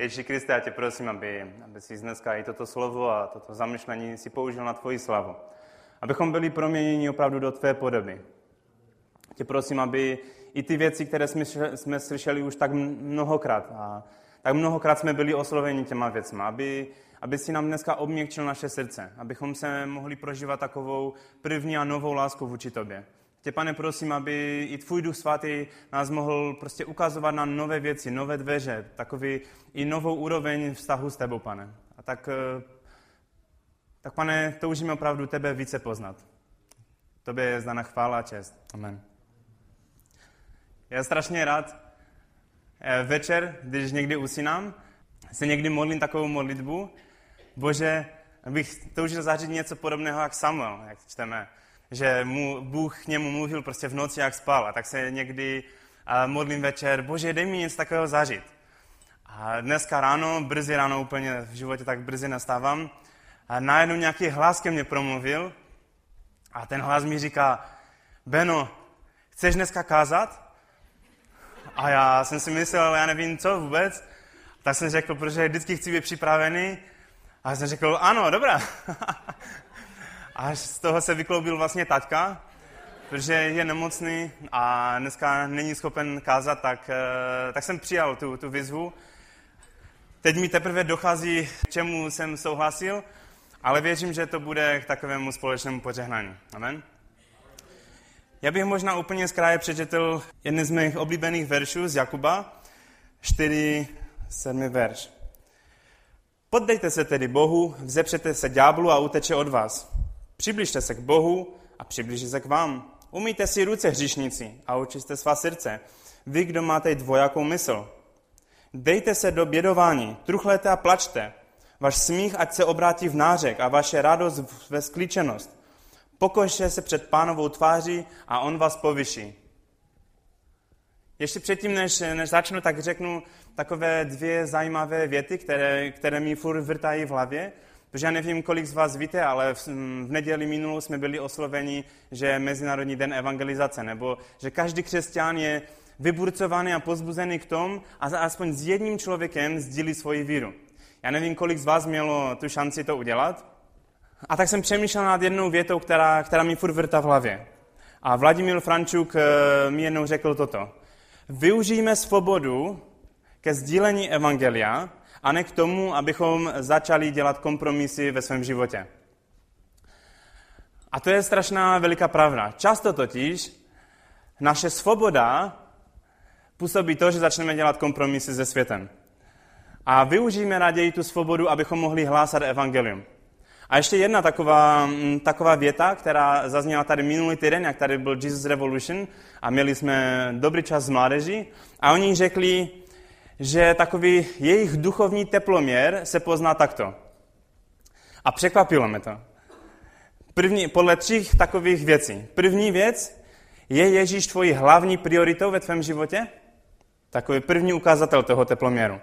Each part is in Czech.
Ježíši Kriste, já tě prosím, aby, aby si dneska i toto slovo a toto zamyšlení si použil na tvoji slavu. Abychom byli proměněni opravdu do tvé podoby. Tě prosím, aby i ty věci, které jsme, jsme slyšeli už tak mnohokrát, a tak mnohokrát jsme byli osloveni těma věcmi, aby, aby si nám dneska obměkčil naše srdce, abychom se mohli prožívat takovou první a novou lásku vůči tobě. Tě, pane, prosím, aby i tvůj duch svatý nás mohl prostě ukazovat na nové věci, nové dveře, takový i novou úroveň vztahu s tebou, pane. A tak, eh, tak pane, toužíme opravdu tebe více poznat. Tobě je zdána chvála a čest. Amen. Já strašně rád eh, večer, když někdy usínám, se někdy modlím takovou modlitbu. Bože, bych toužil zařídit něco podobného jak Samuel, jak čteme že mu Bůh k němu mluvil prostě v noci, jak spal. A tak se někdy modlím večer, bože, dej mi něco takového zažít. A dneska ráno, brzy ráno úplně v životě tak brzy nastávám, a najednou nějaký hlas ke mně promluvil a ten hlas mi říká, Beno, chceš dneska kázat? A já jsem si myslel, já nevím co vůbec, tak jsem řekl, protože vždycky chci být připravený. A jsem řekl, ano, dobrá. Až z toho se vykloubil vlastně taťka, protože je nemocný a dneska není schopen kázat, tak, eh, tak jsem přijal tu, tu výzvu. Teď mi teprve dochází, k čemu jsem souhlasil, ale věřím, že to bude k takovému společnému požehnání. Amen. Já bych možná úplně z kraje přečetl jeden z mých oblíbených veršů z Jakuba, 4, 7 verš. Poddejte se tedy Bohu, vzepřete se ďáblu a uteče od vás. Přibližte se k Bohu a přiblíží se k vám. Umýjte si ruce hříšníci a očiste svá srdce. Vy, kdo máte dvojakou mysl. Dejte se do bědování, truchlete a plačte. Vaš smích ať se obrátí v nářek a vaše radost ve sklíčenost. Pokožte se před pánovou tváří a on vás povyší. Ještě předtím, než, než začnu, tak řeknu takové dvě zajímavé věty, které, které mi furt vrtají v hlavě. Protože já nevím, kolik z vás víte, ale v, v neděli minulou jsme byli osloveni, že je Mezinárodní den evangelizace, nebo že každý křesťan je vyburcovaný a pozbuzený k tomu, a aspoň s jedním člověkem sdílí svoji víru. Já nevím, kolik z vás mělo tu šanci to udělat. A tak jsem přemýšlel nad jednou větou, která, která mi furt vrta v hlavě. A Vladimír Frančuk eh, mi jednou řekl toto. Využijeme svobodu ke sdílení evangelia, a ne k tomu, abychom začali dělat kompromisy ve svém životě. A to je strašná veliká pravda. Často totiž naše svoboda působí to, že začneme dělat kompromisy se světem. A využijeme raději tu svobodu, abychom mohli hlásat evangelium. A ještě jedna taková, mm, taková věta, která zazněla tady minulý týden, jak tady byl Jesus Revolution a měli jsme dobrý čas s mládeží a oni řekli, že takový jejich duchovní teploměr se pozná takto. A překvapilo mě to. První, podle tří takových věcí. První věc, je Ježíš tvojí hlavní prioritou ve tvém životě? Takový první ukazatel toho teploměru.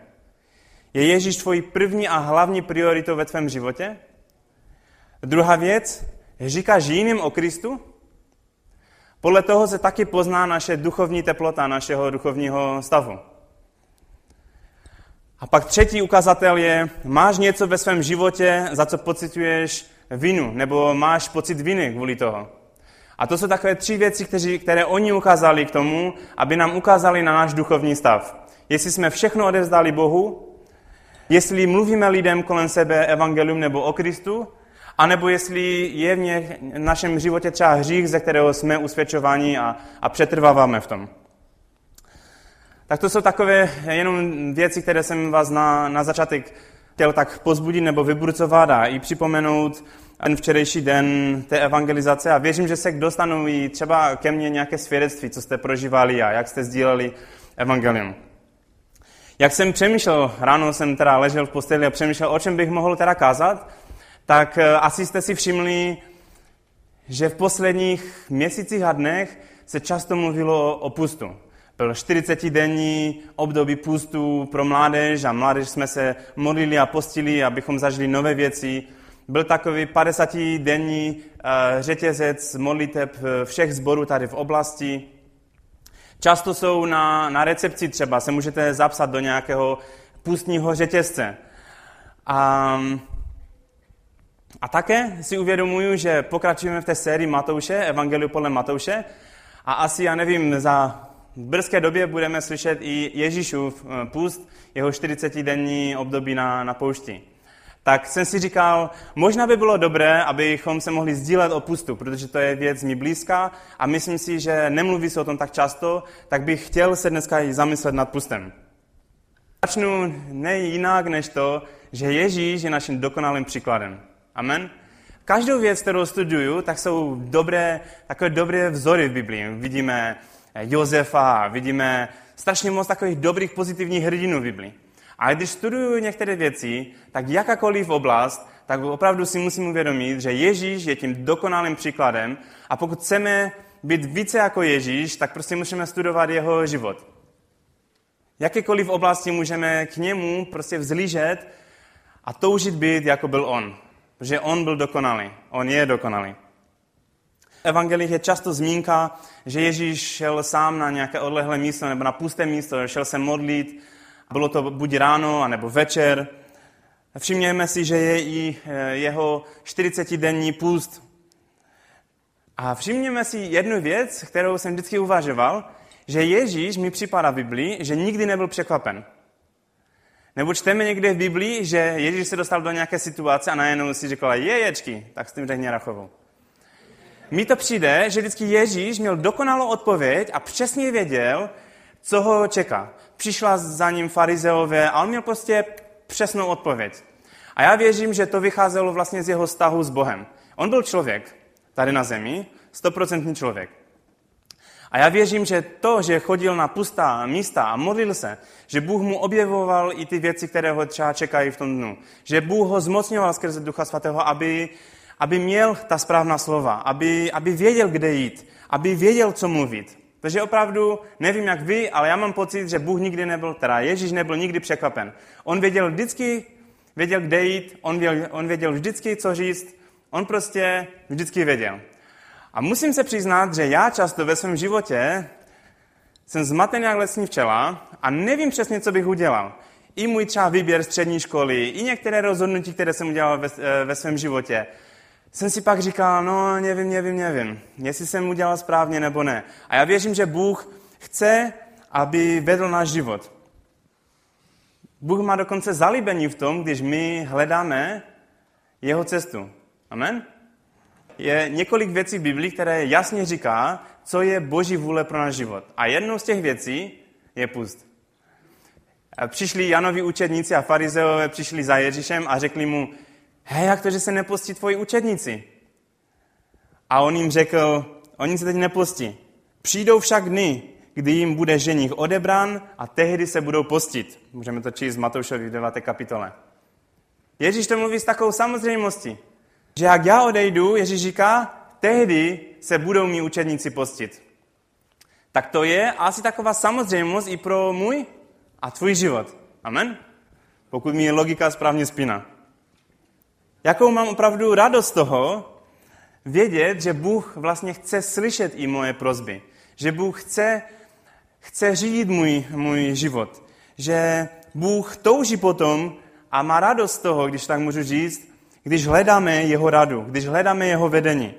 Je Ježíš tvojí první a hlavní prioritou ve tvém životě? Druhá věc, říkáš jiným o Kristu? Podle toho se taky pozná naše duchovní teplota, našeho duchovního stavu. A pak třetí ukazatel je, máš něco ve svém životě, za co pocituješ vinu, nebo máš pocit viny kvůli toho. A to jsou takové tři věci, kteří, které oni ukázali k tomu, aby nám ukázali na náš duchovní stav. Jestli jsme všechno odevzdali Bohu, jestli mluvíme lidem kolem sebe evangelium nebo o Kristu, anebo jestli je v našem životě třeba hřích, ze kterého jsme usvědčováni a, a přetrváváme v tom. Tak to jsou takové jenom věci, které jsem vás na, na začátek chtěl tak pozbudit nebo vyburcovat a i připomenout ten včerejší den té evangelizace a věřím, že se dostanou i třeba ke mně nějaké svědectví, co jste prožívali a jak jste sdíleli evangelium. Jak jsem přemýšlel, ráno jsem teda ležel v posteli a přemýšlel, o čem bych mohl teda kázat, tak eh, asi jste si všimli, že v posledních měsících a dnech se často mluvilo o pustu. Byl 40-denní období půstu pro mládež a mládež jsme se modlili a postili, abychom zažili nové věci. Byl takový 50-denní eh, řetězec modliteb eh, všech zborů tady v oblasti. Často jsou na, na recepci třeba, se můžete zapsat do nějakého pustního řetězce. A, a také si uvědomuju, že pokračujeme v té sérii Matouše, Evangeliu podle Matouše, a asi, já nevím, za brzké době budeme slyšet i Ježíšův eh, půst, jeho 40-denní období na, na poušti. Tak jsem si říkal, možná by bylo dobré, abychom se mohli sdílet o pustu, protože to je věc mi blízká a myslím si, že nemluví se o tom tak často, tak bych chtěl se dneska i zamyslet nad pustem. Začnu ne jinak než to, že Ježíš je naším dokonalým příkladem. Amen. Každou věc, kterou studuju, tak jsou dobré, takové dobré vzory v Biblii. Vidíme Josefa, vidíme strašně moc takových dobrých pozitivních hrdinů v Biblii. A když studuju některé věci, tak jakákoliv oblast, tak opravdu si musím uvědomit, že Ježíš je tím dokonalým příkladem a pokud chceme být více jako Ježíš, tak prostě musíme studovat jeho život. Jakékoliv oblasti můžeme k němu prostě vzlížet a toužit být, jako byl on. Protože on byl dokonalý. On je dokonalý. Evangelích je často zmínka, že Ježíš šel sám na nějaké odlehlé místo nebo na pusté místo, šel se modlit, bylo to buď ráno, nebo večer. Všimněme si, že je i eh, jeho 40-denní půst. A všimněme si jednu věc, kterou jsem vždycky uvažoval, že Ježíš mi připadá v Biblii, že nikdy nebyl překvapen. Nebo čteme někde v Biblii, že Ježíš se dostal do nějaké situace a najednou si řekl, jeječky, tak s tím řekně Rachovou. Mí to přijde, že vždycky Ježíš měl dokonalou odpověď a přesně věděl, co ho čeká. Přišla za ním farizeové a on měl prostě přesnou odpověď. A já věřím, že to vycházelo vlastně z jeho vztahu s Bohem. On byl člověk tady na zemi, stoprocentní člověk. A já věřím, že to, že chodil na pustá místa a modlil se, že Bůh mu objevoval i ty věci, které ho třeba čekají v tom dnu. Že Bůh ho zmocňoval skrze Ducha Svatého, aby, aby měl ta správná slova, aby, aby věděl, kde jít, aby věděl, co mluvit. Takže opravdu, nevím jak vy, ale já mám pocit, že Bůh nikdy nebyl, teda Ježíš nebyl nikdy překvapen. On věděl vždycky, věděl, kde jít, on věděl, on věděl vždycky, co říct, on prostě vždycky věděl. A musím se přiznat, že já často ve svém životě jsem zmaten jak lesní včela a nevím přesně, co bych udělal. I můj třeba výběr střední školy, i některé rozhodnutí, které jsem udělal ve, eh, ve svém životě. Jsem si pak říkal, no nevím, nevím, nevím, jestli jsem udělal správně nebo ne. A já věřím, že Bůh chce, aby vedl náš život. Bůh má dokonce zalíbení v tom, když my hledáme jeho cestu. Amen? je několik věcí v Biblii, které jasně říká, co je boží vůle pro náš život. A jednou z těch věcí je pust. Přišli Janovi učedníci a farizeové přišli za Ježíšem a řekli mu, hej, jak to, že se nepostí tvoji učedníci? A on jim řekl, oni se teď nepostí. Přijdou však dny, kdy jim bude ženich odebrán a tehdy se budou postit. Můžeme to číst z Matoušovi v 9. kapitole. Ježíš to mluví s takovou samozřejmostí že jak já odejdu, Ježíš říká, tehdy se budou mý učedníci postit. Tak to je asi taková samozřejmost i pro můj a tvůj život. Amen? Pokud mi logika správně spína. Jakou mám opravdu radost toho, vědět, že Bůh vlastně chce slyšet i moje prozby. Že Bůh chce, chce řídit můj, můj život. Že Bůh touží potom a má radost toho, když tak můžu říct, když hledáme jeho radu, když hledáme jeho vedení.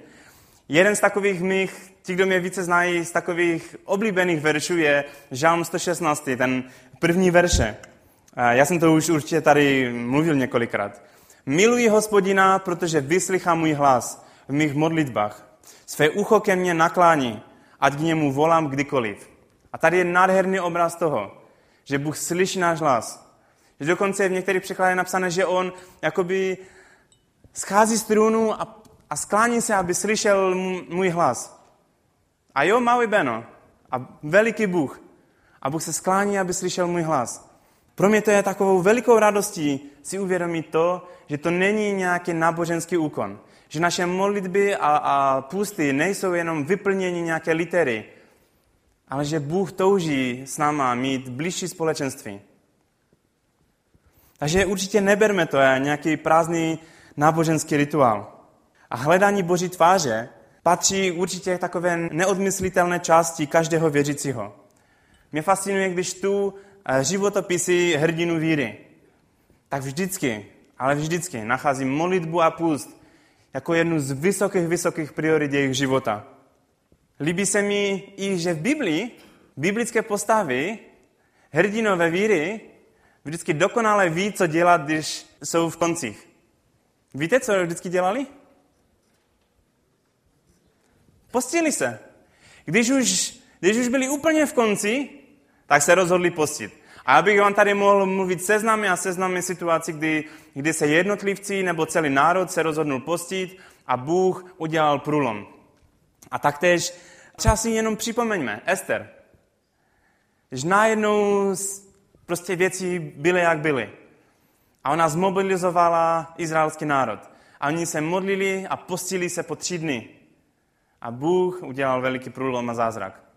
Jeden z takových mých, ti, kdo mě více znají, z takových oblíbených veršů je Žálm 116, ten první verše. Já jsem to už určitě tady mluvil několikrát. Miluji hospodina, protože vyslychá můj hlas v mých modlitbách. Své ucho ke mně naklání, ať k němu volám kdykoliv. A tady je nádherný obraz toho, že Bůh slyší náš hlas. Že dokonce je v některých překladech napsané, že on jakoby schází z trůnu a, a sklání se, aby slyšel můj hlas. A jo, malý Beno, a veliký Bůh. A Bůh se sklání, aby slyšel můj hlas. Pro mě to je takovou velikou radostí si uvědomit to, že to není nějaký náboženský úkon. Že naše modlitby a, a pusty nejsou jenom vyplnění nějaké litery, ale že Bůh touží s náma mít blížší společenství. Takže určitě neberme to je nějaký prázdný náboženský rituál. A hledání Boží tváře patří určitě takové neodmyslitelné části každého věřícího. Mě fascinuje, když tu životopisy hrdinu víry, tak vždycky, ale vždycky nacházím modlitbu a půst jako jednu z vysokých, vysokých priorit jejich života. Líbí se mi i, že v Biblii, biblické postavy, hrdinové víry, vždycky dokonale ví, co dělat, když jsou v koncích. Víte, co vždycky dělali? Postili se. Když už, když už byli úplně v konci, tak se rozhodli postit. A abych vám tady mohl mluvit seznamy a seznamy situací, kdy, kdy se jednotlivci nebo celý národ se rozhodnul postit a Bůh udělal průlom. A taktéž si jenom připomeňme, Ester. Když najednou prostě věci byly, jak byly. A ona zmobilizovala izraelský národ. A oni se modlili a postili se po tři dny. A Bůh udělal veliký průlom a zázrak.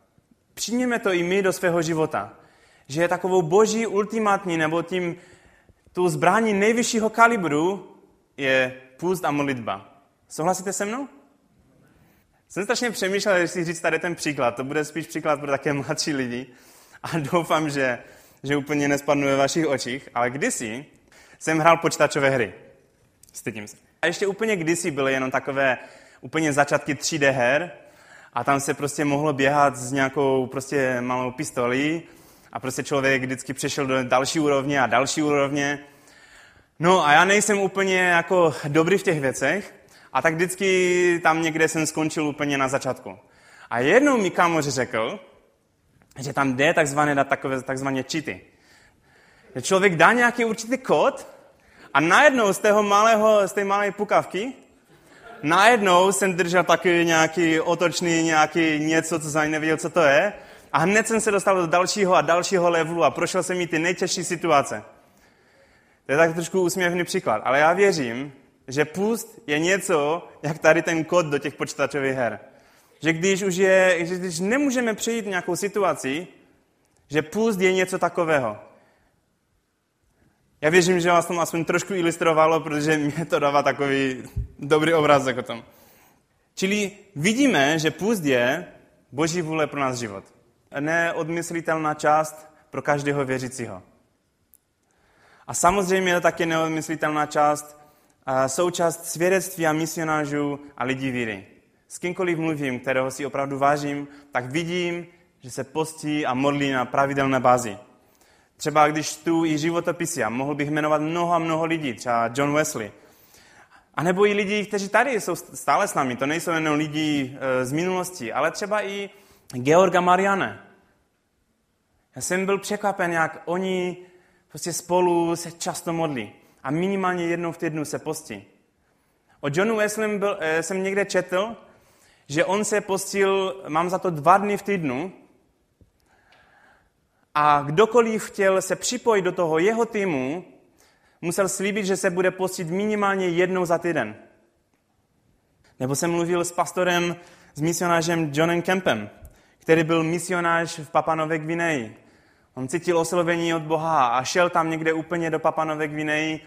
Přijměme to i my do svého života. Že je takovou boží ultimátní nebo tím tu zbraní nejvyššího kalibru je půst a modlitba. Souhlasíte se mnou? Jsem strašně přemýšlel, že si říct tady ten příklad. To bude spíš příklad pro také mladší lidi. A doufám, že, že úplně nespadnu ve vašich očích. Ale kdysi jsem hrál počítačové hry. Stydím se. A ještě úplně kdysi byly jenom takové úplně začátky 3D her a tam se prostě mohlo běhat s nějakou prostě malou pistolí a prostě člověk vždycky přešel do další úrovně a další úrovně. No a já nejsem úplně jako dobrý v těch věcech a tak vždycky tam někde jsem skončil úplně na začátku. A jednou mi kámoř řekl, že tam jde takzvané dát takové takzvané cheaty. Že člověk dá nějaký určitý kód a najednou z, tého malého, z té malé pukavky najednou jsem držel takový nějaký otočný, nějaký něco, co jsem nevěděl, co to je. A hned jsem se dostal do dalšího a dalšího levelu a prošel jsem mi ty nejtěžší situace. To je tak trošku úsměvný příklad, ale já věřím, že půst je něco, jak tady ten kód do těch počítačových her. Že když už je, že když nemůžeme přejít nějakou situaci, že půst je něco takového. Já věřím, že vás to aspoň trošku ilustrovalo, protože mě to dává takový dobrý obrázek o tom. Čili vidíme, že půst je boží vůle pro nás život. Neodmyslitelná část pro každého věřícího. A samozřejmě je to také neodmyslitelná část, součást svědectví a misionářů a lidí víry. S kýmkoliv mluvím, kterého si opravdu vážím, tak vidím, že se postí a modlí na pravidelné bázi. Třeba když tu i životopisy, a mohl bych jmenovat mnoho a mnoho lidí, třeba John Wesley. A nebo i lidi, kteří tady jsou stále s námi, to nejsou jenom lidi e, z minulosti, ale třeba i Georga Mariane. Já jsem byl překvapen, jak oni prostě spolu se často modlí a minimálně jednou v týdnu se postí. O Johnu Wesley byl, e, jsem někde četl, že on se postil, mám za to dva dny v týdnu, a kdokoliv chtěl se připojit do toho jeho týmu, musel slíbit, že se bude postit minimálně jednou za týden. Nebo jsem mluvil s pastorem, s misionářem Johnem Kempem, který byl misionář v Papanové Gvineji. On cítil oslovení od Boha a šel tam někde úplně do Papanové Gvineji,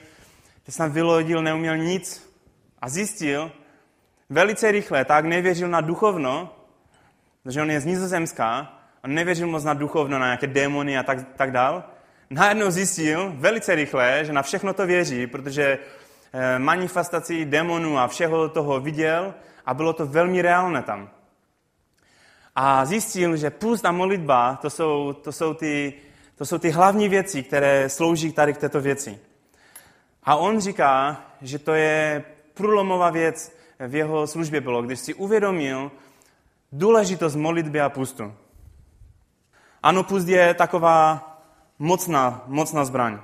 kde se tam vylodil, neuměl nic a zjistil velice rychle, tak nevěřil na duchovno, protože on je z Nizozemska, on nevěřil moc na duchovno, na nějaké démony a tak, tak dál. Najednou zjistil velice rychle, že na všechno to věří, protože eh, manifestací démonů a všeho toho viděl a bylo to velmi reálné tam. A zjistil, že půst a modlitba, to jsou, to jsou, ty, to jsou ty hlavní věci, které slouží tady k této věci. A on říká, že to je průlomová věc v jeho službě bylo, když si uvědomil důležitost modlitby a pustu. Ano, pust je taková mocná, mocná zbraň.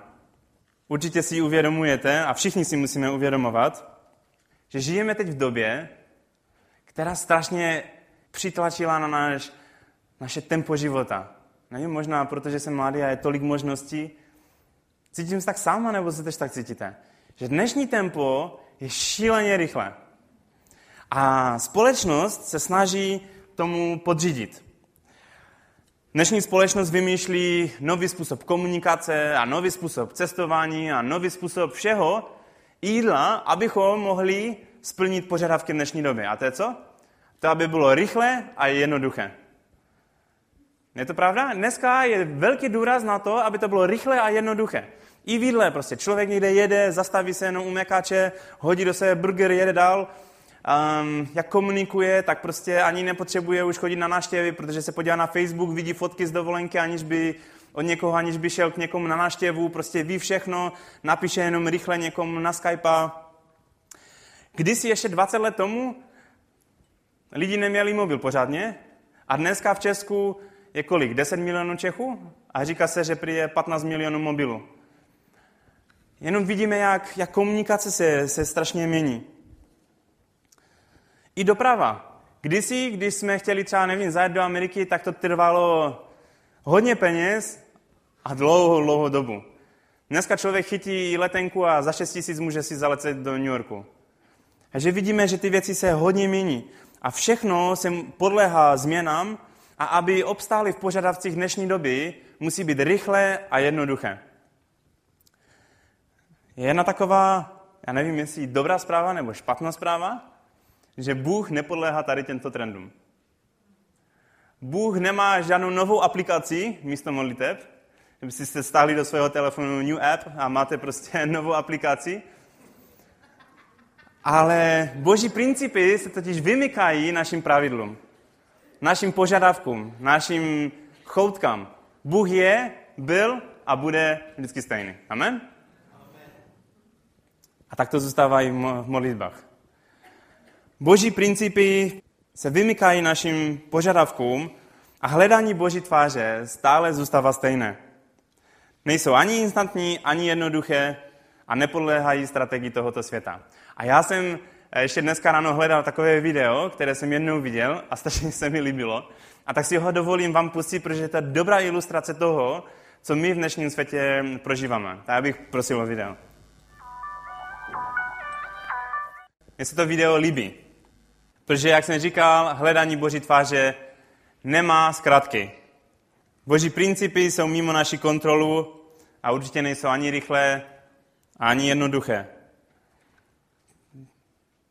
Určitě si ji uvědomujete a všichni si musíme uvědomovat, že žijeme teď v době, která strašně přitlačila na náš, naše tempo života. Nevím, možná protože jsem mladý a je tolik možností. Cítím se tak sama, nebo se tež tak cítíte? Že dnešní tempo je šíleně rychle. A společnost se snaží tomu podřídit. Dnešní společnost vymýšlí nový způsob komunikace a nový způsob cestování a nový způsob všeho jídla, abychom mohli splnit požadavky dnešní doby. A to je co? To, aby bylo rychle a jednoduché. Je to pravda? Dneska je velký důraz na to, aby to bylo rychle a jednoduché. I výdle prostě. Člověk někde jede, zastaví se jenom u mekáče, hodí do sebe burger, jede dál. Um, jak komunikuje, tak prostě ani nepotřebuje už chodit na návštěvy, protože se podívá na Facebook, vidí fotky z dovolenky, aniž by od někoho, aniž by šel k někomu na návštěvu, prostě ví všechno, napíše jenom rychle někomu na Skype. Kdysi ještě 20 let tomu lidi neměli mobil pořádně a dneska v Česku je kolik? 10 milionů Čechů? A říká se, že prý je 15 milionů mobilů. Jenom vidíme, jak, jak komunikace se, se strašně mění. I doprava. Kdysi, když jsme chtěli třeba, nevím, zajet do Ameriky, tak to trvalo hodně peněz a dlouhou, dlouhou dobu. Dneska člověk chytí letenku a za 6 tisíc může si zalecet do New Yorku. Takže vidíme, že ty věci se hodně mění. A všechno se podléhá změnám a aby obstáli v požadavcích dnešní doby, musí být rychlé a jednoduché. Je jedna taková, já nevím, jestli dobrá zpráva nebo špatná zpráva, že Bůh nepodléhá tady těmto trendům. Bůh nemá žádnou novou aplikaci místo modliteb, kdybyste jste stáhli do svého telefonu New App a máte prostě novou aplikaci. Ale boží principy se totiž vymykají našim pravidlům, našim požadavkům, našim choutkám. Bůh je, byl a bude vždycky stejný. Amen? A tak to zůstává i v modlitbách. Boží principy se vymykají našim požadavkům a hledání Boží tváře stále zůstává stejné. Nejsou ani instantní, ani jednoduché a nepodléhají strategii tohoto světa. A já jsem eh, ještě dneska ráno hledal takové video, které jsem jednou viděl a strašně se mi líbilo. A tak si ho dovolím vám pustit, protože to je dobrá ilustrace toho, co my v dnešním světě prožíváme. Tak bych prosil o video. Mně se to video líbí. Protože, jak jsem říkal, hledání Boží tváře nemá zkratky. Boží principy jsou mimo naši kontrolu a určitě nejsou ani rychlé, ani jednoduché.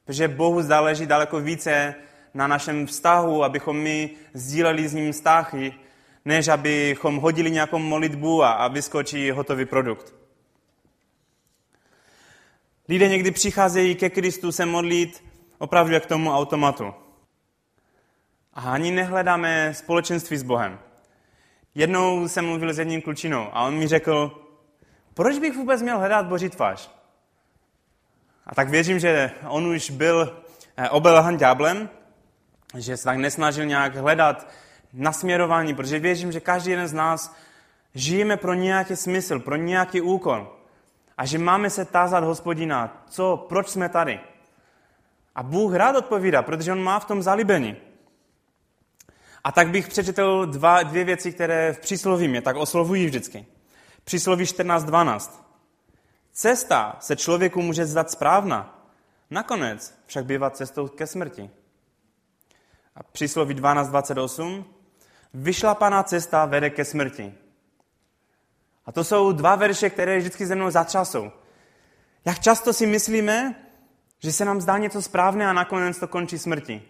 Protože Bohu záleží daleko více na našem vztahu, abychom my sdíleli s ním vztahy, než abychom hodili nějakou molitbu a, a vyskočí hotový produkt. Lidé někdy přicházejí ke Kristu se modlit opravdu jak k tomu automatu. A ani nehledáme společenství s Bohem. Jednou jsem mluvil s jedním klučinou a on mi řekl, proč bych vůbec měl hledat Boží tvář? A tak věřím, že on už byl eh, obelhan ďáblem, že se tak nesnažil nějak hledat nasměrování, protože věřím, že každý jeden z nás žijeme pro nějaký smysl, pro nějaký úkol. A že máme se tázat hospodina, co, proč jsme tady. A Bůh rád odpovídá, protože on má v tom zalíbení. A tak bych přečetl dva, dvě věci, které v přísloví mě tak oslovují vždycky. Přísloví 14.12. Cesta se člověku může zdat správna, nakonec však bývá cestou ke smrti. A přísloví 12.28. Vyšlapaná cesta vede ke smrti. A to jsou dva verše, které vždycky ze mnou zatřasou. Jak často si myslíme, že se nám zdá něco správné a nakonec to končí smrti.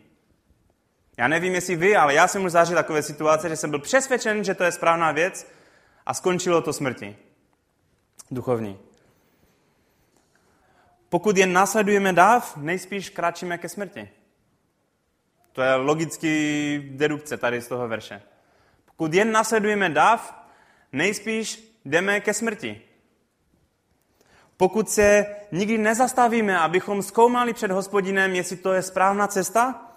Já nevím, jestli vy, ale já jsem už zažil takové situace, že jsem byl přesvědčen, že to je správná věc a skončilo to smrti. Duchovní. Pokud jen následujeme dáv, nejspíš kráčíme ke smrti. To je logický dedukce tady z toho verše. Pokud jen následujeme dáv, nejspíš jdeme ke smrti. Pokud se nikdy nezastavíme, abychom zkoumali před hospodinem, jestli to je správná cesta,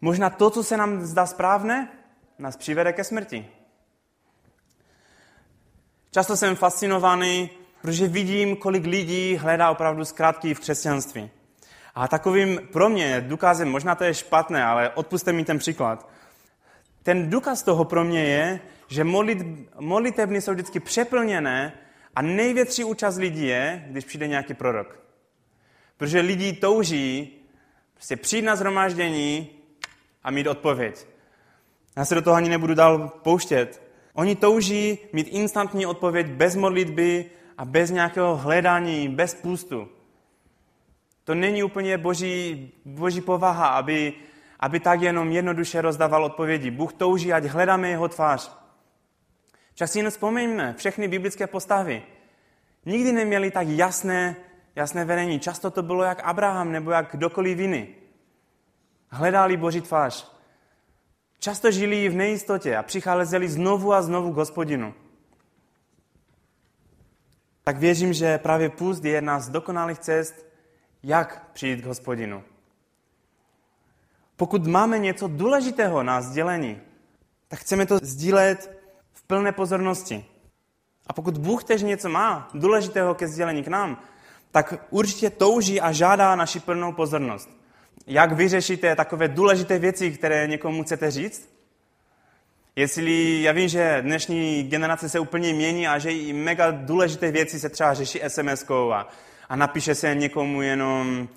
možná to, co se nám zdá správné, nás přivede ke smrti. Často jsem fascinovaný, protože vidím, kolik lidí hledá opravdu zkrátky v křesťanství. A takovým pro mě důkazem, možná to je špatné, ale odpuste mi ten příklad. Ten důkaz toho pro mě je, že molit, molitebny jsou vždycky přeplněné a největší účast lidí je, když přijde nějaký prorok. Protože lidi touží prostě přijít na zhromáždění a mít odpověď. Já se do toho ani nebudu dál pouštět. Oni touží mít instantní odpověď bez modlitby a bez nějakého hledání, bez půstu. To není úplně boží, boží povaha, aby, aby tak jenom jednoduše rozdával odpovědi. Bůh touží, ať hledáme jeho tvář. Však si jen vzpomeňme, všechny biblické postavy nikdy neměli tak jasné, jasné vedení. Často to bylo jak Abraham nebo jak kdokoliv jiný. Hledali Boží tvář. Často žili v nejistotě a přicházeli znovu a znovu k hospodinu. Tak věřím, že právě půst je jedna z dokonalých cest, jak přijít k hospodinu. Pokud máme něco důležitého na sdělení, tak chceme to sdílet plné pozornosti. A pokud Bůh tež něco má důležitého ke sdělení k nám, tak určitě touží a žádá naši plnou pozornost. Jak vyřešíte takové důležité věci, které někomu chcete říct? Jestli já vím, že dnešní generace se úplně mění a že i mega důležité věci se třeba řeší SMS-kou a, a napíše se někomu jenom,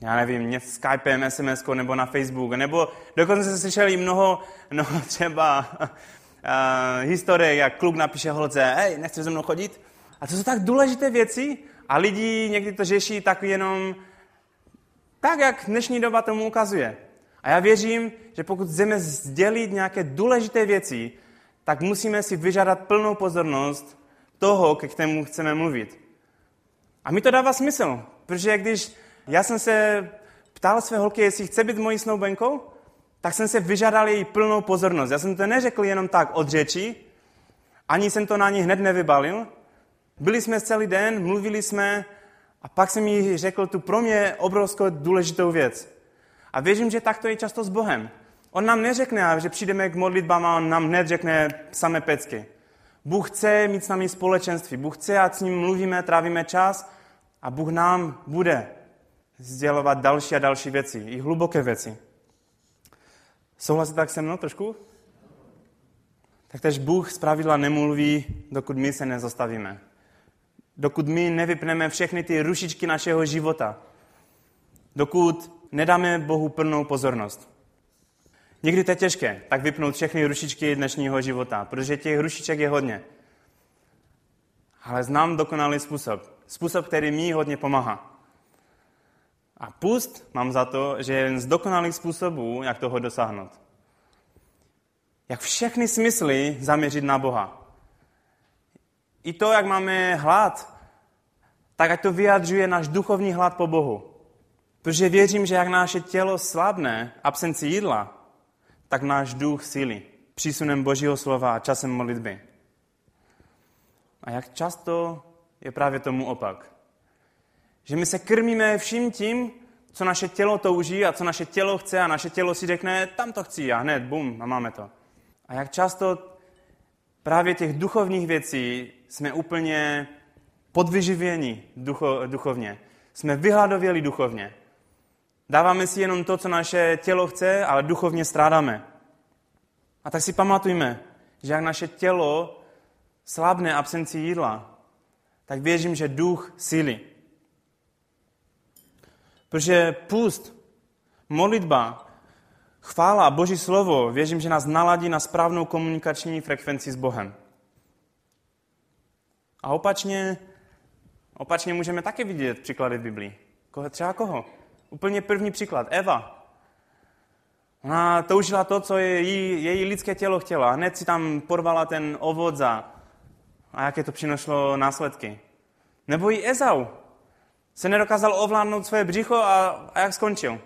já nevím, Skypem, sms nebo na Facebook, nebo dokonce se slyšeli mnoho, mnoho třeba uh, historie, jak kluk napíše holce, hej, nechceš se mnou chodit? A to jsou tak důležité věci a lidi někdy to řeší tak jenom tak, jak dnešní doba tomu ukazuje. A já věřím, že pokud chceme sdělit nějaké důležité věci, tak musíme si vyžádat plnou pozornost toho, ke kterému chceme mluvit. A mi to dává smysl, protože když já jsem se ptal své holky, jestli chce být mojí snoubenkou, tak jsem se vyžádal její plnou pozornost. Já jsem to neřekl jenom tak od řeči, ani jsem to na ní hned nevybalil. Byli jsme celý den, mluvili jsme a pak jsem jí řekl tu pro mě obrovskou důležitou věc. A věřím, že tak to je často s Bohem. On nám neřekne, že přijdeme k modlitbám a on nám hned řekne samé pecky. Bůh chce mít s námi společenství. Bůh chce, ať s ním mluvíme, trávíme čas a Bůh nám bude sdělovat další a další věci, i hluboké věci. Souhlasíte tak se mnou trošku? Tak tež Bůh z pravidla nemluví, dokud my se nezastavíme. Dokud my nevypneme všechny ty rušičky našeho života. Dokud nedáme Bohu plnou pozornost. Někdy to je těžké, tak vypnout všechny rušičky dnešního života, protože těch rušiček je hodně. Ale znám dokonalý způsob. Způsob, který mi hodně pomáhá. A pust mám za to, že je jeden z dokonalých způsobů, jak toho dosáhnout. Jak všechny smysly zaměřit na Boha. I to, jak máme hlad, tak ať to vyjadřuje náš duchovní hlad po Bohu. Protože věřím, že jak naše tělo slabne absenci jídla, tak náš duch sílí přísunem Božího slova a časem modlitby. A jak často je právě tomu opak. Že my se krmíme vším tím, co naše tělo touží a co naše tělo chce a naše tělo si řekne, tam to chci a hned, bum, a máme to. A jak často právě těch duchovních věcí jsme úplně podvyživěni ducho, duchovně. Jsme vyhladověli duchovně. Dáváme si jenom to, co naše tělo chce, ale duchovně strádáme. A tak si pamatujme, že jak naše tělo slabne absenci jídla, tak věřím, že duch síly. Protože pust, modlitba, chvála a Boží slovo, věřím, že nás naladí na správnou komunikační frekvenci s Bohem. A opačně, opačně můžeme také vidět příklady v Biblii. Koho, třeba koho? Úplně první příklad. Eva. Ona toužila to, co její, její lidské tělo chtělo. A hned si tam porvala ten ovoc a, a jaké to přineslo následky. Nebo i Ezau. Se nedokázal ovládnout svoje břicho a, a jak skončil?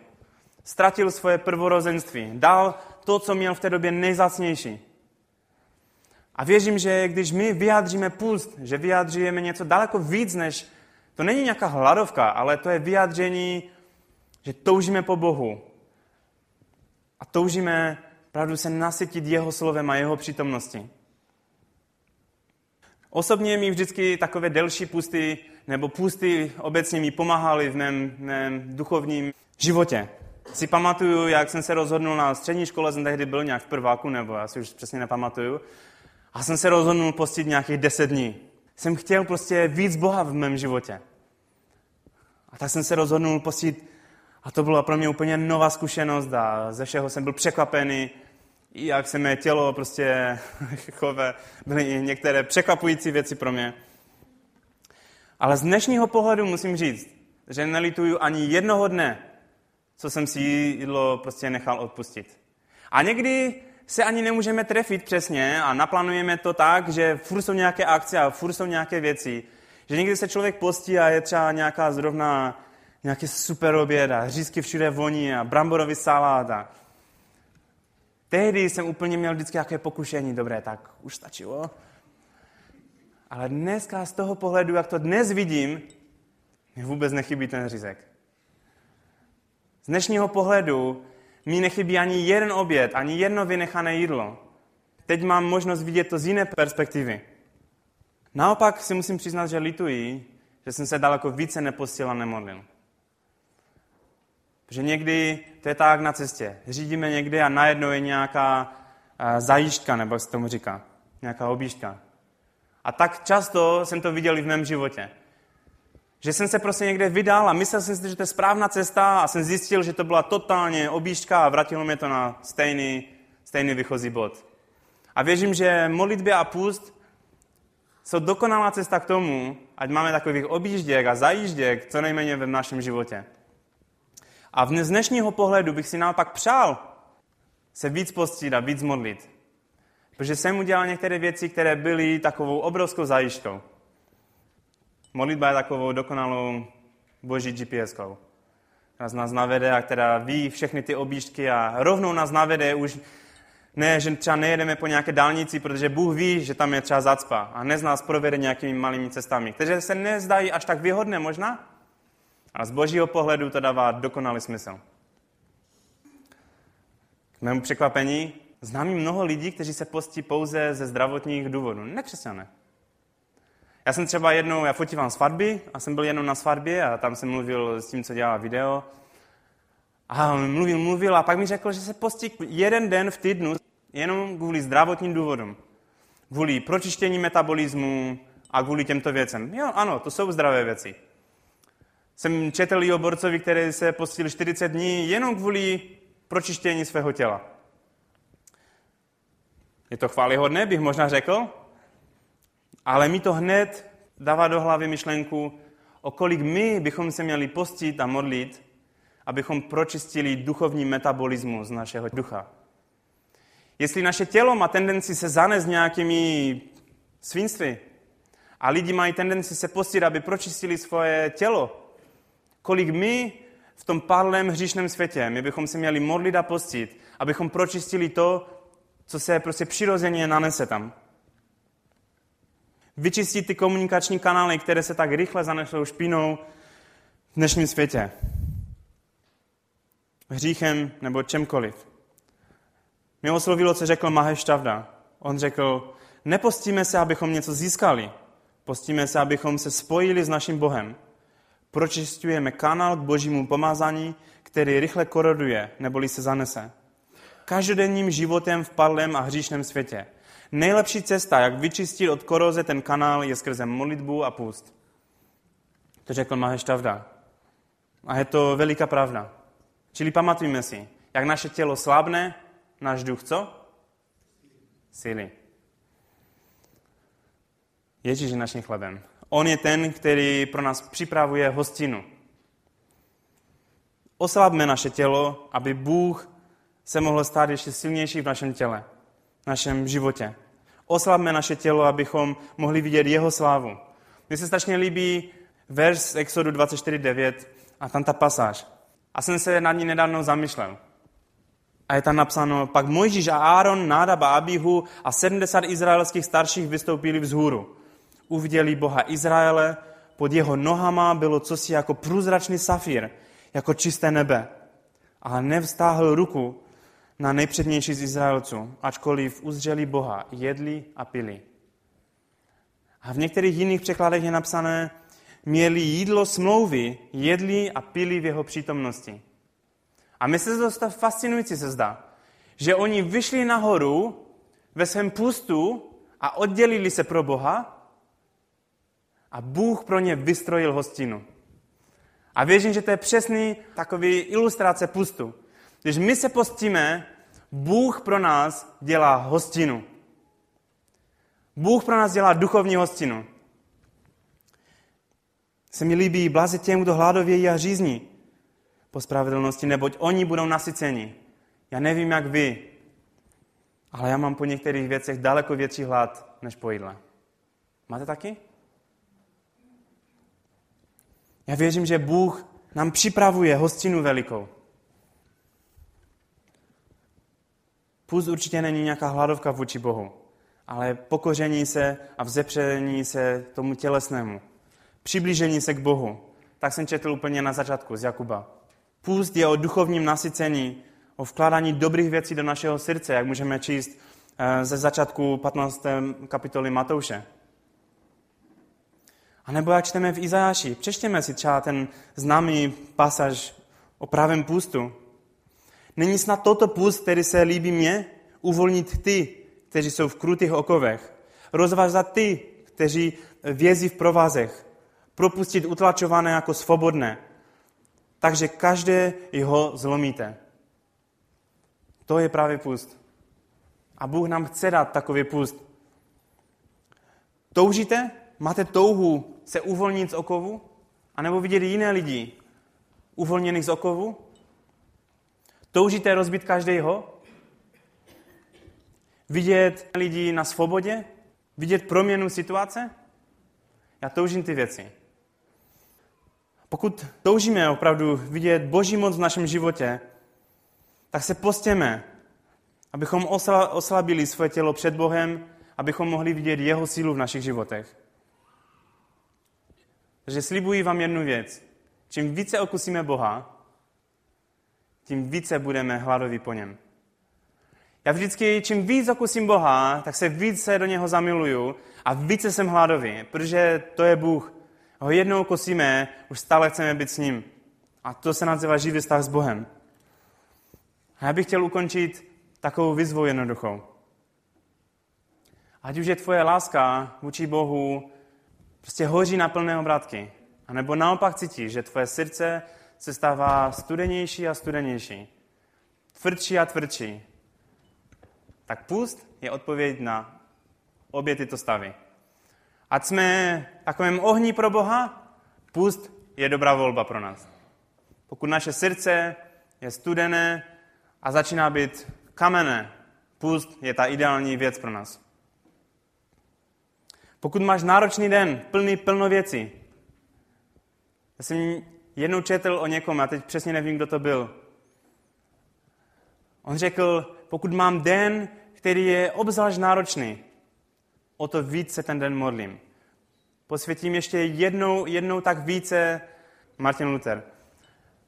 Ztratil svoje prvorozenství. Dal to, co měl v té době nejzácnější. A věřím, že když my vyjádříme půst, že vyjádříme něco daleko víc, než to není nějaká hladovka, ale to je vyjádření že toužíme po Bohu a toužíme pravdu se nasytit jeho slovem a jeho přítomnosti. Osobně mi vždycky takové delší pusty nebo pusty obecně mi pomáhaly v mém, mém duchovním životě. Si pamatuju, jak jsem se rozhodnul na střední škole, jsem tehdy byl nějak v prváku, nebo já si už přesně nepamatuju, a jsem se rozhodnul postit nějakých deset dní. Jsem chtěl prostě víc Boha v mém životě. A tak jsem se rozhodnul postit a to byla pro mě úplně nová zkušenost a ze všeho jsem byl překvapený, jak se mé tělo prostě chove, byly některé překvapující věci pro mě. Ale z dnešního pohledu musím říct, že nelituju ani jednoho dne, co jsem si jídlo prostě nechal odpustit. A někdy se ani nemůžeme trefit přesně a naplánujeme to tak, že furt jsou nějaké akce a furt jsou nějaké věci. Že někdy se člověk postí a je třeba nějaká zrovna nějaký super oběd a řízky všude voní a bramborový salát. A... Tehdy jsem úplně měl vždycky nějaké pokušení, dobré, tak už stačilo. Ale dneska z toho pohledu, jak to dnes vidím, mi vůbec nechybí ten řízek. Z dnešního pohledu mi nechybí ani jeden oběd, ani jedno vynechané jídlo. Teď mám možnost vidět to z jiné perspektivy. Naopak si musím přiznat, že lituji, že jsem se daleko více nepostil a nemodlil. Že někdy to je tak na cestě. Řídíme někdy a najednou je nějaká zajížďka, nebo jak se tomu říká. Nějaká objížďka. A tak často jsem to viděl i v mém životě. Že jsem se prostě někde vydal a myslel jsem si, že to je správná cesta a jsem zjistil, že to byla totálně objížďka a vrátilo mě to na stejný, stejný výchozí bod. A věřím, že modlitby a půst jsou dokonalá cesta k tomu, ať máme takových objížděk a zajížděk co nejméně v našem životě. A z dnešního pohledu bych si naopak přál se víc postit a víc modlit. Protože jsem udělal některé věci, které byly takovou obrovskou zajišťkou. Modlitba je takovou dokonalou boží GPS-kou. Která nás navede a která ví všechny ty objížďky a rovnou nás navede už ne, že třeba nejedeme po nějaké dálnici, protože Bůh ví, že tam je třeba zacpa a ne z nás provede nějakými malými cestami, které se nezdají až tak výhodné možná, a z božího pohledu to dává dokonalý smysl. K mému překvapení znám mnoho lidí, kteří se postí pouze ze zdravotních důvodů. Nekřesťané. Já jsem třeba jednou, já fotívám svatby a jsem byl jednou na svatbě a tam jsem mluvil s tím, co dělá video. A mluvil, mluvil a pak mi řekl, že se postí jeden den v týdnu jenom kvůli zdravotním důvodům. Kvůli pročištění metabolismu a kvůli těmto věcem. Jo, ano, to jsou zdravé věci. Jsem četl i o borcovi, který se postil 40 dní jenom kvůli pročištění svého těla. Je to chválihodné, bych možná řekl, ale mi to hned dává do hlavy myšlenku, o kolik my bychom se měli postit a modlit, abychom pročistili duchovní metabolismus našeho ducha. Jestli naše tělo má tendenci se zanést nějakými svinství a lidi mají tendenci se postit, aby pročistili svoje tělo, Kolik my v tom padlém hříšném světě, my bychom se měli modlit a postit, abychom pročistili to, co se prostě přirozeně nanese tam. Vyčistit ty komunikační kanály, které se tak rychle zanešou špinou v dnešním světě. Hříchem nebo čemkoliv. Mě oslovilo, co řekl Maheš Tavda. On řekl, nepostíme se, abychom něco získali. Postíme se, abychom se spojili s naším Bohem pročistujeme kanál k božímu pomazání, který rychle koroduje, neboli se zanese. Každodenním životem v padlém a hříšném světě. Nejlepší cesta, jak vyčistit od koroze ten kanál, je skrze modlitbu a půst. To řekl Maheš Tavda. A je to veliká pravda. Čili pamatujme si, jak naše tělo slábne, náš duch co? Síly. Ježíš je naším chlebem. On je ten, který pro nás připravuje hostinu. Oslabme naše tělo, aby Bůh se mohl stát ještě silnější v našem těle, v našem životě. Oslabme naše tělo, abychom mohli vidět jeho slávu. Mně se strašně líbí verš z Exodu 24.9 a tam ta pasáž. A jsem se nad ní nedávno zamýšlel. A je tam napsáno, pak Mojžíš a Áron, Nádab a Abihu a 70 izraelských starších vystoupili vzhůru uviděli Boha Izraele, pod jeho nohama bylo cosi jako průzračný safír, jako čisté nebe. A nevstáhl ruku na nejpřednější z Izraelců, ačkoliv uzřeli Boha, jedli a pili. A v některých jiných překladech je napsané, měli jídlo smlouvy, jedli a pili v jeho přítomnosti. A mi se to fascinující se zdá, že oni vyšli nahoru ve svém pustu a oddělili se pro Boha a Bůh pro ně vystrojil hostinu. A věřím, že to je přesný takový ilustrace pustu. Když my se postíme, Bůh pro nás dělá hostinu. Bůh pro nás dělá duchovní hostinu. Se mi líbí blaze těm, kdo hladovějí a řízní. po spravedlnosti, neboť oni budou nasyceni. Já nevím, jak vy, ale já mám po některých věcech daleko větší hlad, než po jídle. Máte taky? Já věřím, že Bůh nám připravuje hostinu velikou. Půst určitě není nějaká hladovka vůči Bohu, ale pokoření se a vzepření se tomu tělesnému. Přiblížení se k Bohu. Tak jsem četl úplně na začátku z Jakuba. Půst je o duchovním nasycení, o vkládání dobrých věcí do našeho srdce, jak můžeme číst eh, ze začátku 15. kapitoly Matouše. A nebo jak čteme v Izajáši, přečtěme si třeba ten známý pasaž o pravém půstu. Není snad toto půst, který se líbí mně, uvolnit ty, kteří jsou v krutých okovech, rozvázat ty, kteří vězí v provázech, propustit utlačované jako svobodné, takže každé jeho zlomíte. To je právě půst. A Bůh nám chce dát takový půst. Toužíte? Máte touhu se uvolnit z okovu? A nebo vidět jiné lidi uvolněných z okovu? Toužíte rozbít každého? Vidět lidi na svobodě? Vidět proměnu situace? Já toužím ty věci. Pokud toužíme opravdu vidět Boží moc v našem životě, tak se postěme, abychom oslabili svoje tělo před Bohem, abychom mohli vidět jeho sílu v našich životech. Takže slibuji vám jednu věc. Čím více okusíme Boha, tím více budeme hladoví po něm. Já vždycky, čím víc okusím Boha, tak se více do něho zamiluju a více jsem hladový, protože to je Bůh. Ho jednou okosíme, už stále chceme být s ním. A to se nazývá živý vztah s Bohem. A já bych chtěl ukončit takovou výzvou jednoduchou. Ať už je tvoje láska vůči Bohu prostě hoří na plné obrátky, anebo naopak cítíš, že tvoje srdce se stává studenější a studenější, tvrdší a tvrdší, tak pust je odpověď na obě tyto stavy. Ať jsme takovém ohní pro Boha, pust je dobrá volba pro nás. Pokud naše srdce je studené a začíná být kamenné, pust je ta ideální věc pro nás. Pokud máš náročný den, plný plno věcí, já jsem jednou četl o někom, a teď přesně nevím, kdo to byl. On řekl, pokud mám den, který je obzvlášť náročný, o to víc se ten den modlím. Posvětím ještě jednou, jednou tak více Martin Luther.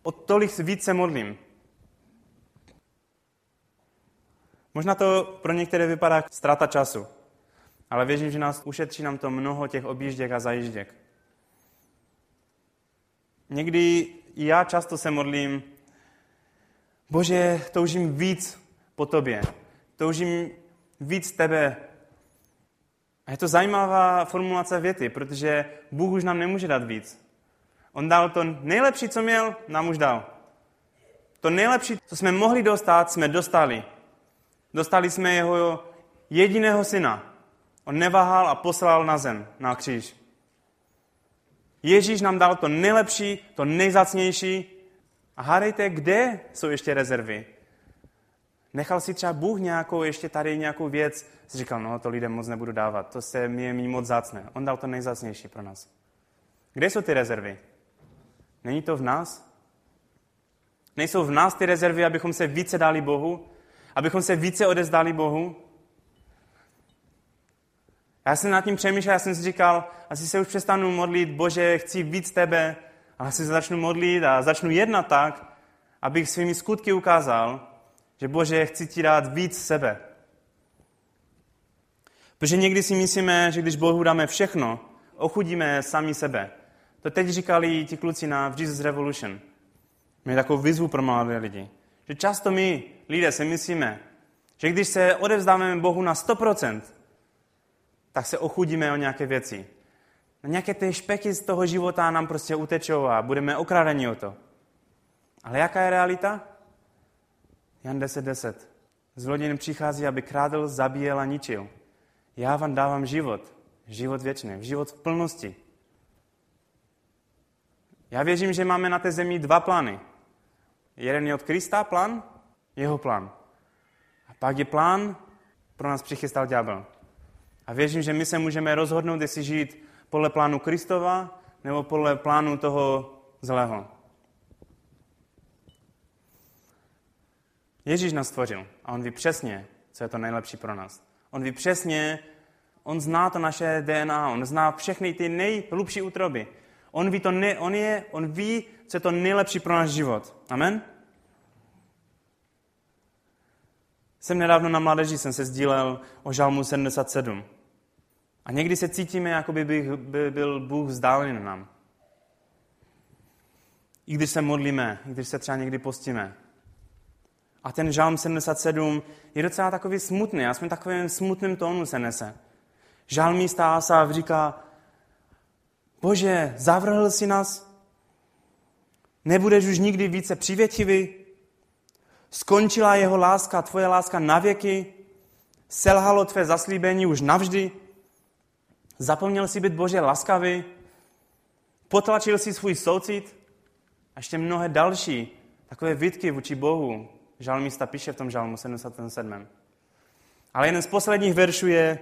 O tolik více modlím. Možná to pro některé vypadá jako ztráta času, ale věřím, že nás ušetří nám to mnoho těch objížděk a zajížděk. Někdy já často se modlím, Bože, toužím víc po tobě. Toužím víc tebe. A je to zajímavá formulace věty, protože Bůh už nám nemůže dát víc. On dal to nejlepší, co měl, nám už dal. To nejlepší, co jsme mohli dostat, jsme dostali. Dostali jsme jeho jediného syna. On neváhal a poslal na zem, na kříž. Ježíš nám dal to nejlepší, to nejzacnější. A hádejte, kde jsou ještě rezervy? Nechal si třeba Bůh nějakou, ještě tady nějakou věc, si říkal, no to lidem moc nebudu dávat, to se mi je moc zácné. On dal to nejzácnější pro nás. Kde jsou ty rezervy? Není to v nás? Nejsou v nás ty rezervy, abychom se více dali Bohu? Abychom se více odezdali Bohu? Já jsem nad tím přemýšlel, já jsem si říkal, asi se už přestanu modlit, Bože, chci víc tebe, a asi se začnu modlit a začnu jednat tak, abych svými skutky ukázal, že Bože, chci ti dát víc sebe. Protože někdy si myslíme, že když Bohu dáme všechno, ochudíme sami sebe. To teď říkali ti kluci na Jesus Revolution. Měli takovou výzvu pro mladé lidi. Že často my, lidé, si myslíme, že když se odevzdáme Bohu na 100%, tak se ochudíme o nějaké věci. Na nějaké ty špeky z toho života nám prostě utečou a budeme okradeni o to. Ale jaká je realita? Jan 10.10. 10. Zloděj přichází, aby krádl, zabíjel a ničil. Já vám dávám život. Život věčný. Život v plnosti. Já věřím, že máme na té zemi dva plány. Jeden je od Krista plán, jeho plán. A pak je plán, pro nás přichystal ďábel. A věřím, že my se můžeme rozhodnout, jestli žít podle plánu Kristova nebo podle plánu toho zlého. Ježíš nás stvořil a on ví přesně, co je to nejlepší pro nás. On ví přesně, on zná to naše DNA, on zná všechny ty nejhlubší útroby. On ví, to ne, on, je, on ví, co je to nejlepší pro náš život. Amen? Jsem nedávno na mládeži, jsem se sdílel o žalmu 77. A někdy se cítíme, jako by, by byl Bůh vzdálený nám. I když se modlíme, i když se třeba někdy postíme. A ten žalm 77 je docela takový smutný, aspoň takovým smutným tónu se nese. Žalmista Asav říká, Bože, zavrhl si nás? Nebudeš už nikdy více přivětivý? Skončila jeho láska, tvoje láska na věky? Selhalo tvé zaslíbení už navždy? Zapomněl si být Bože laskavý? Potlačil si svůj soucit? A ještě mnohé další takové výtky vůči Bohu. Žalmista píše v tom žalmu 77. Ale jeden z posledních veršů je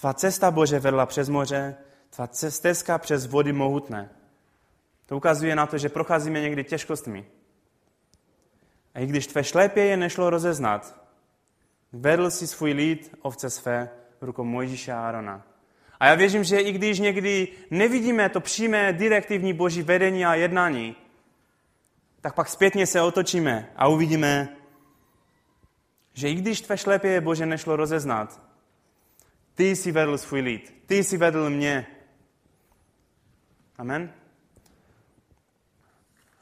Tvá cesta Bože vedla přes moře, tvá stezka přes vody mohutné. To ukazuje na to, že procházíme někdy těžkostmi. A i když tvé šlépě je nešlo rozeznat, vedl si svůj lid ovce své rukou Mojžíše a Arona. A já věřím, že i když někdy nevidíme to přímé direktivní boží vedení a jednání, tak pak zpětně se otočíme a uvidíme, že i když tvé šlépě je Bože nešlo rozeznat, ty jsi vedl svůj lid, ty jsi vedl mě. Amen.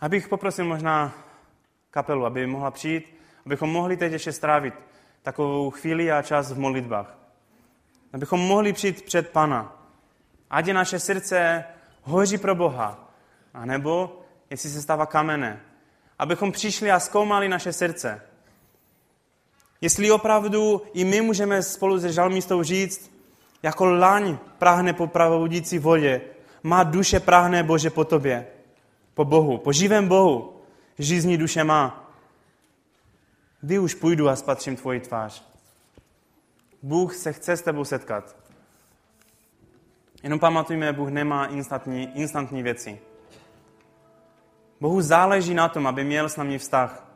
Abych poprosil možná kapelu, aby mohla přijít, abychom mohli teď ještě strávit takovou chvíli a čas v modlitbách. Abychom mohli přijít před Pana. Ať je naše srdce hoří pro Boha, anebo jestli se stává kamené. Abychom přišli a zkoumali naše srdce. Jestli opravdu i my můžeme spolu se žalmistou říct, jako laň prahne po pravoudící vodě, má duše prahne Bože po tobě, po Bohu, po živém Bohu, žízní duše má. Kdy už půjdu a spatřím tvoji tvář? Bůh se chce s tebou setkat. Jenom pamatujme, Bůh nemá instantní, instantní věci. Bohu záleží na tom, aby měl s námi vztah.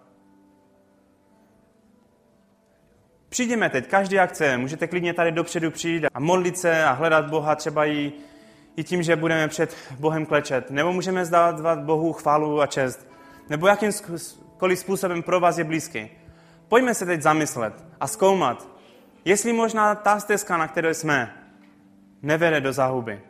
Přijdeme teď, každý jak chce. Můžete klidně tady dopředu přijít a modlit se a hledat Boha třeba i, i tím, že budeme před Bohem klečet. Nebo můžeme zdávat Bohu chválu a čest. Nebo jakýmkoliv způsobem pro vás je blízký. Pojďme se teď zamyslet a zkoumat, jestli možná ta stezka, na které jsme, nevede do záhuby.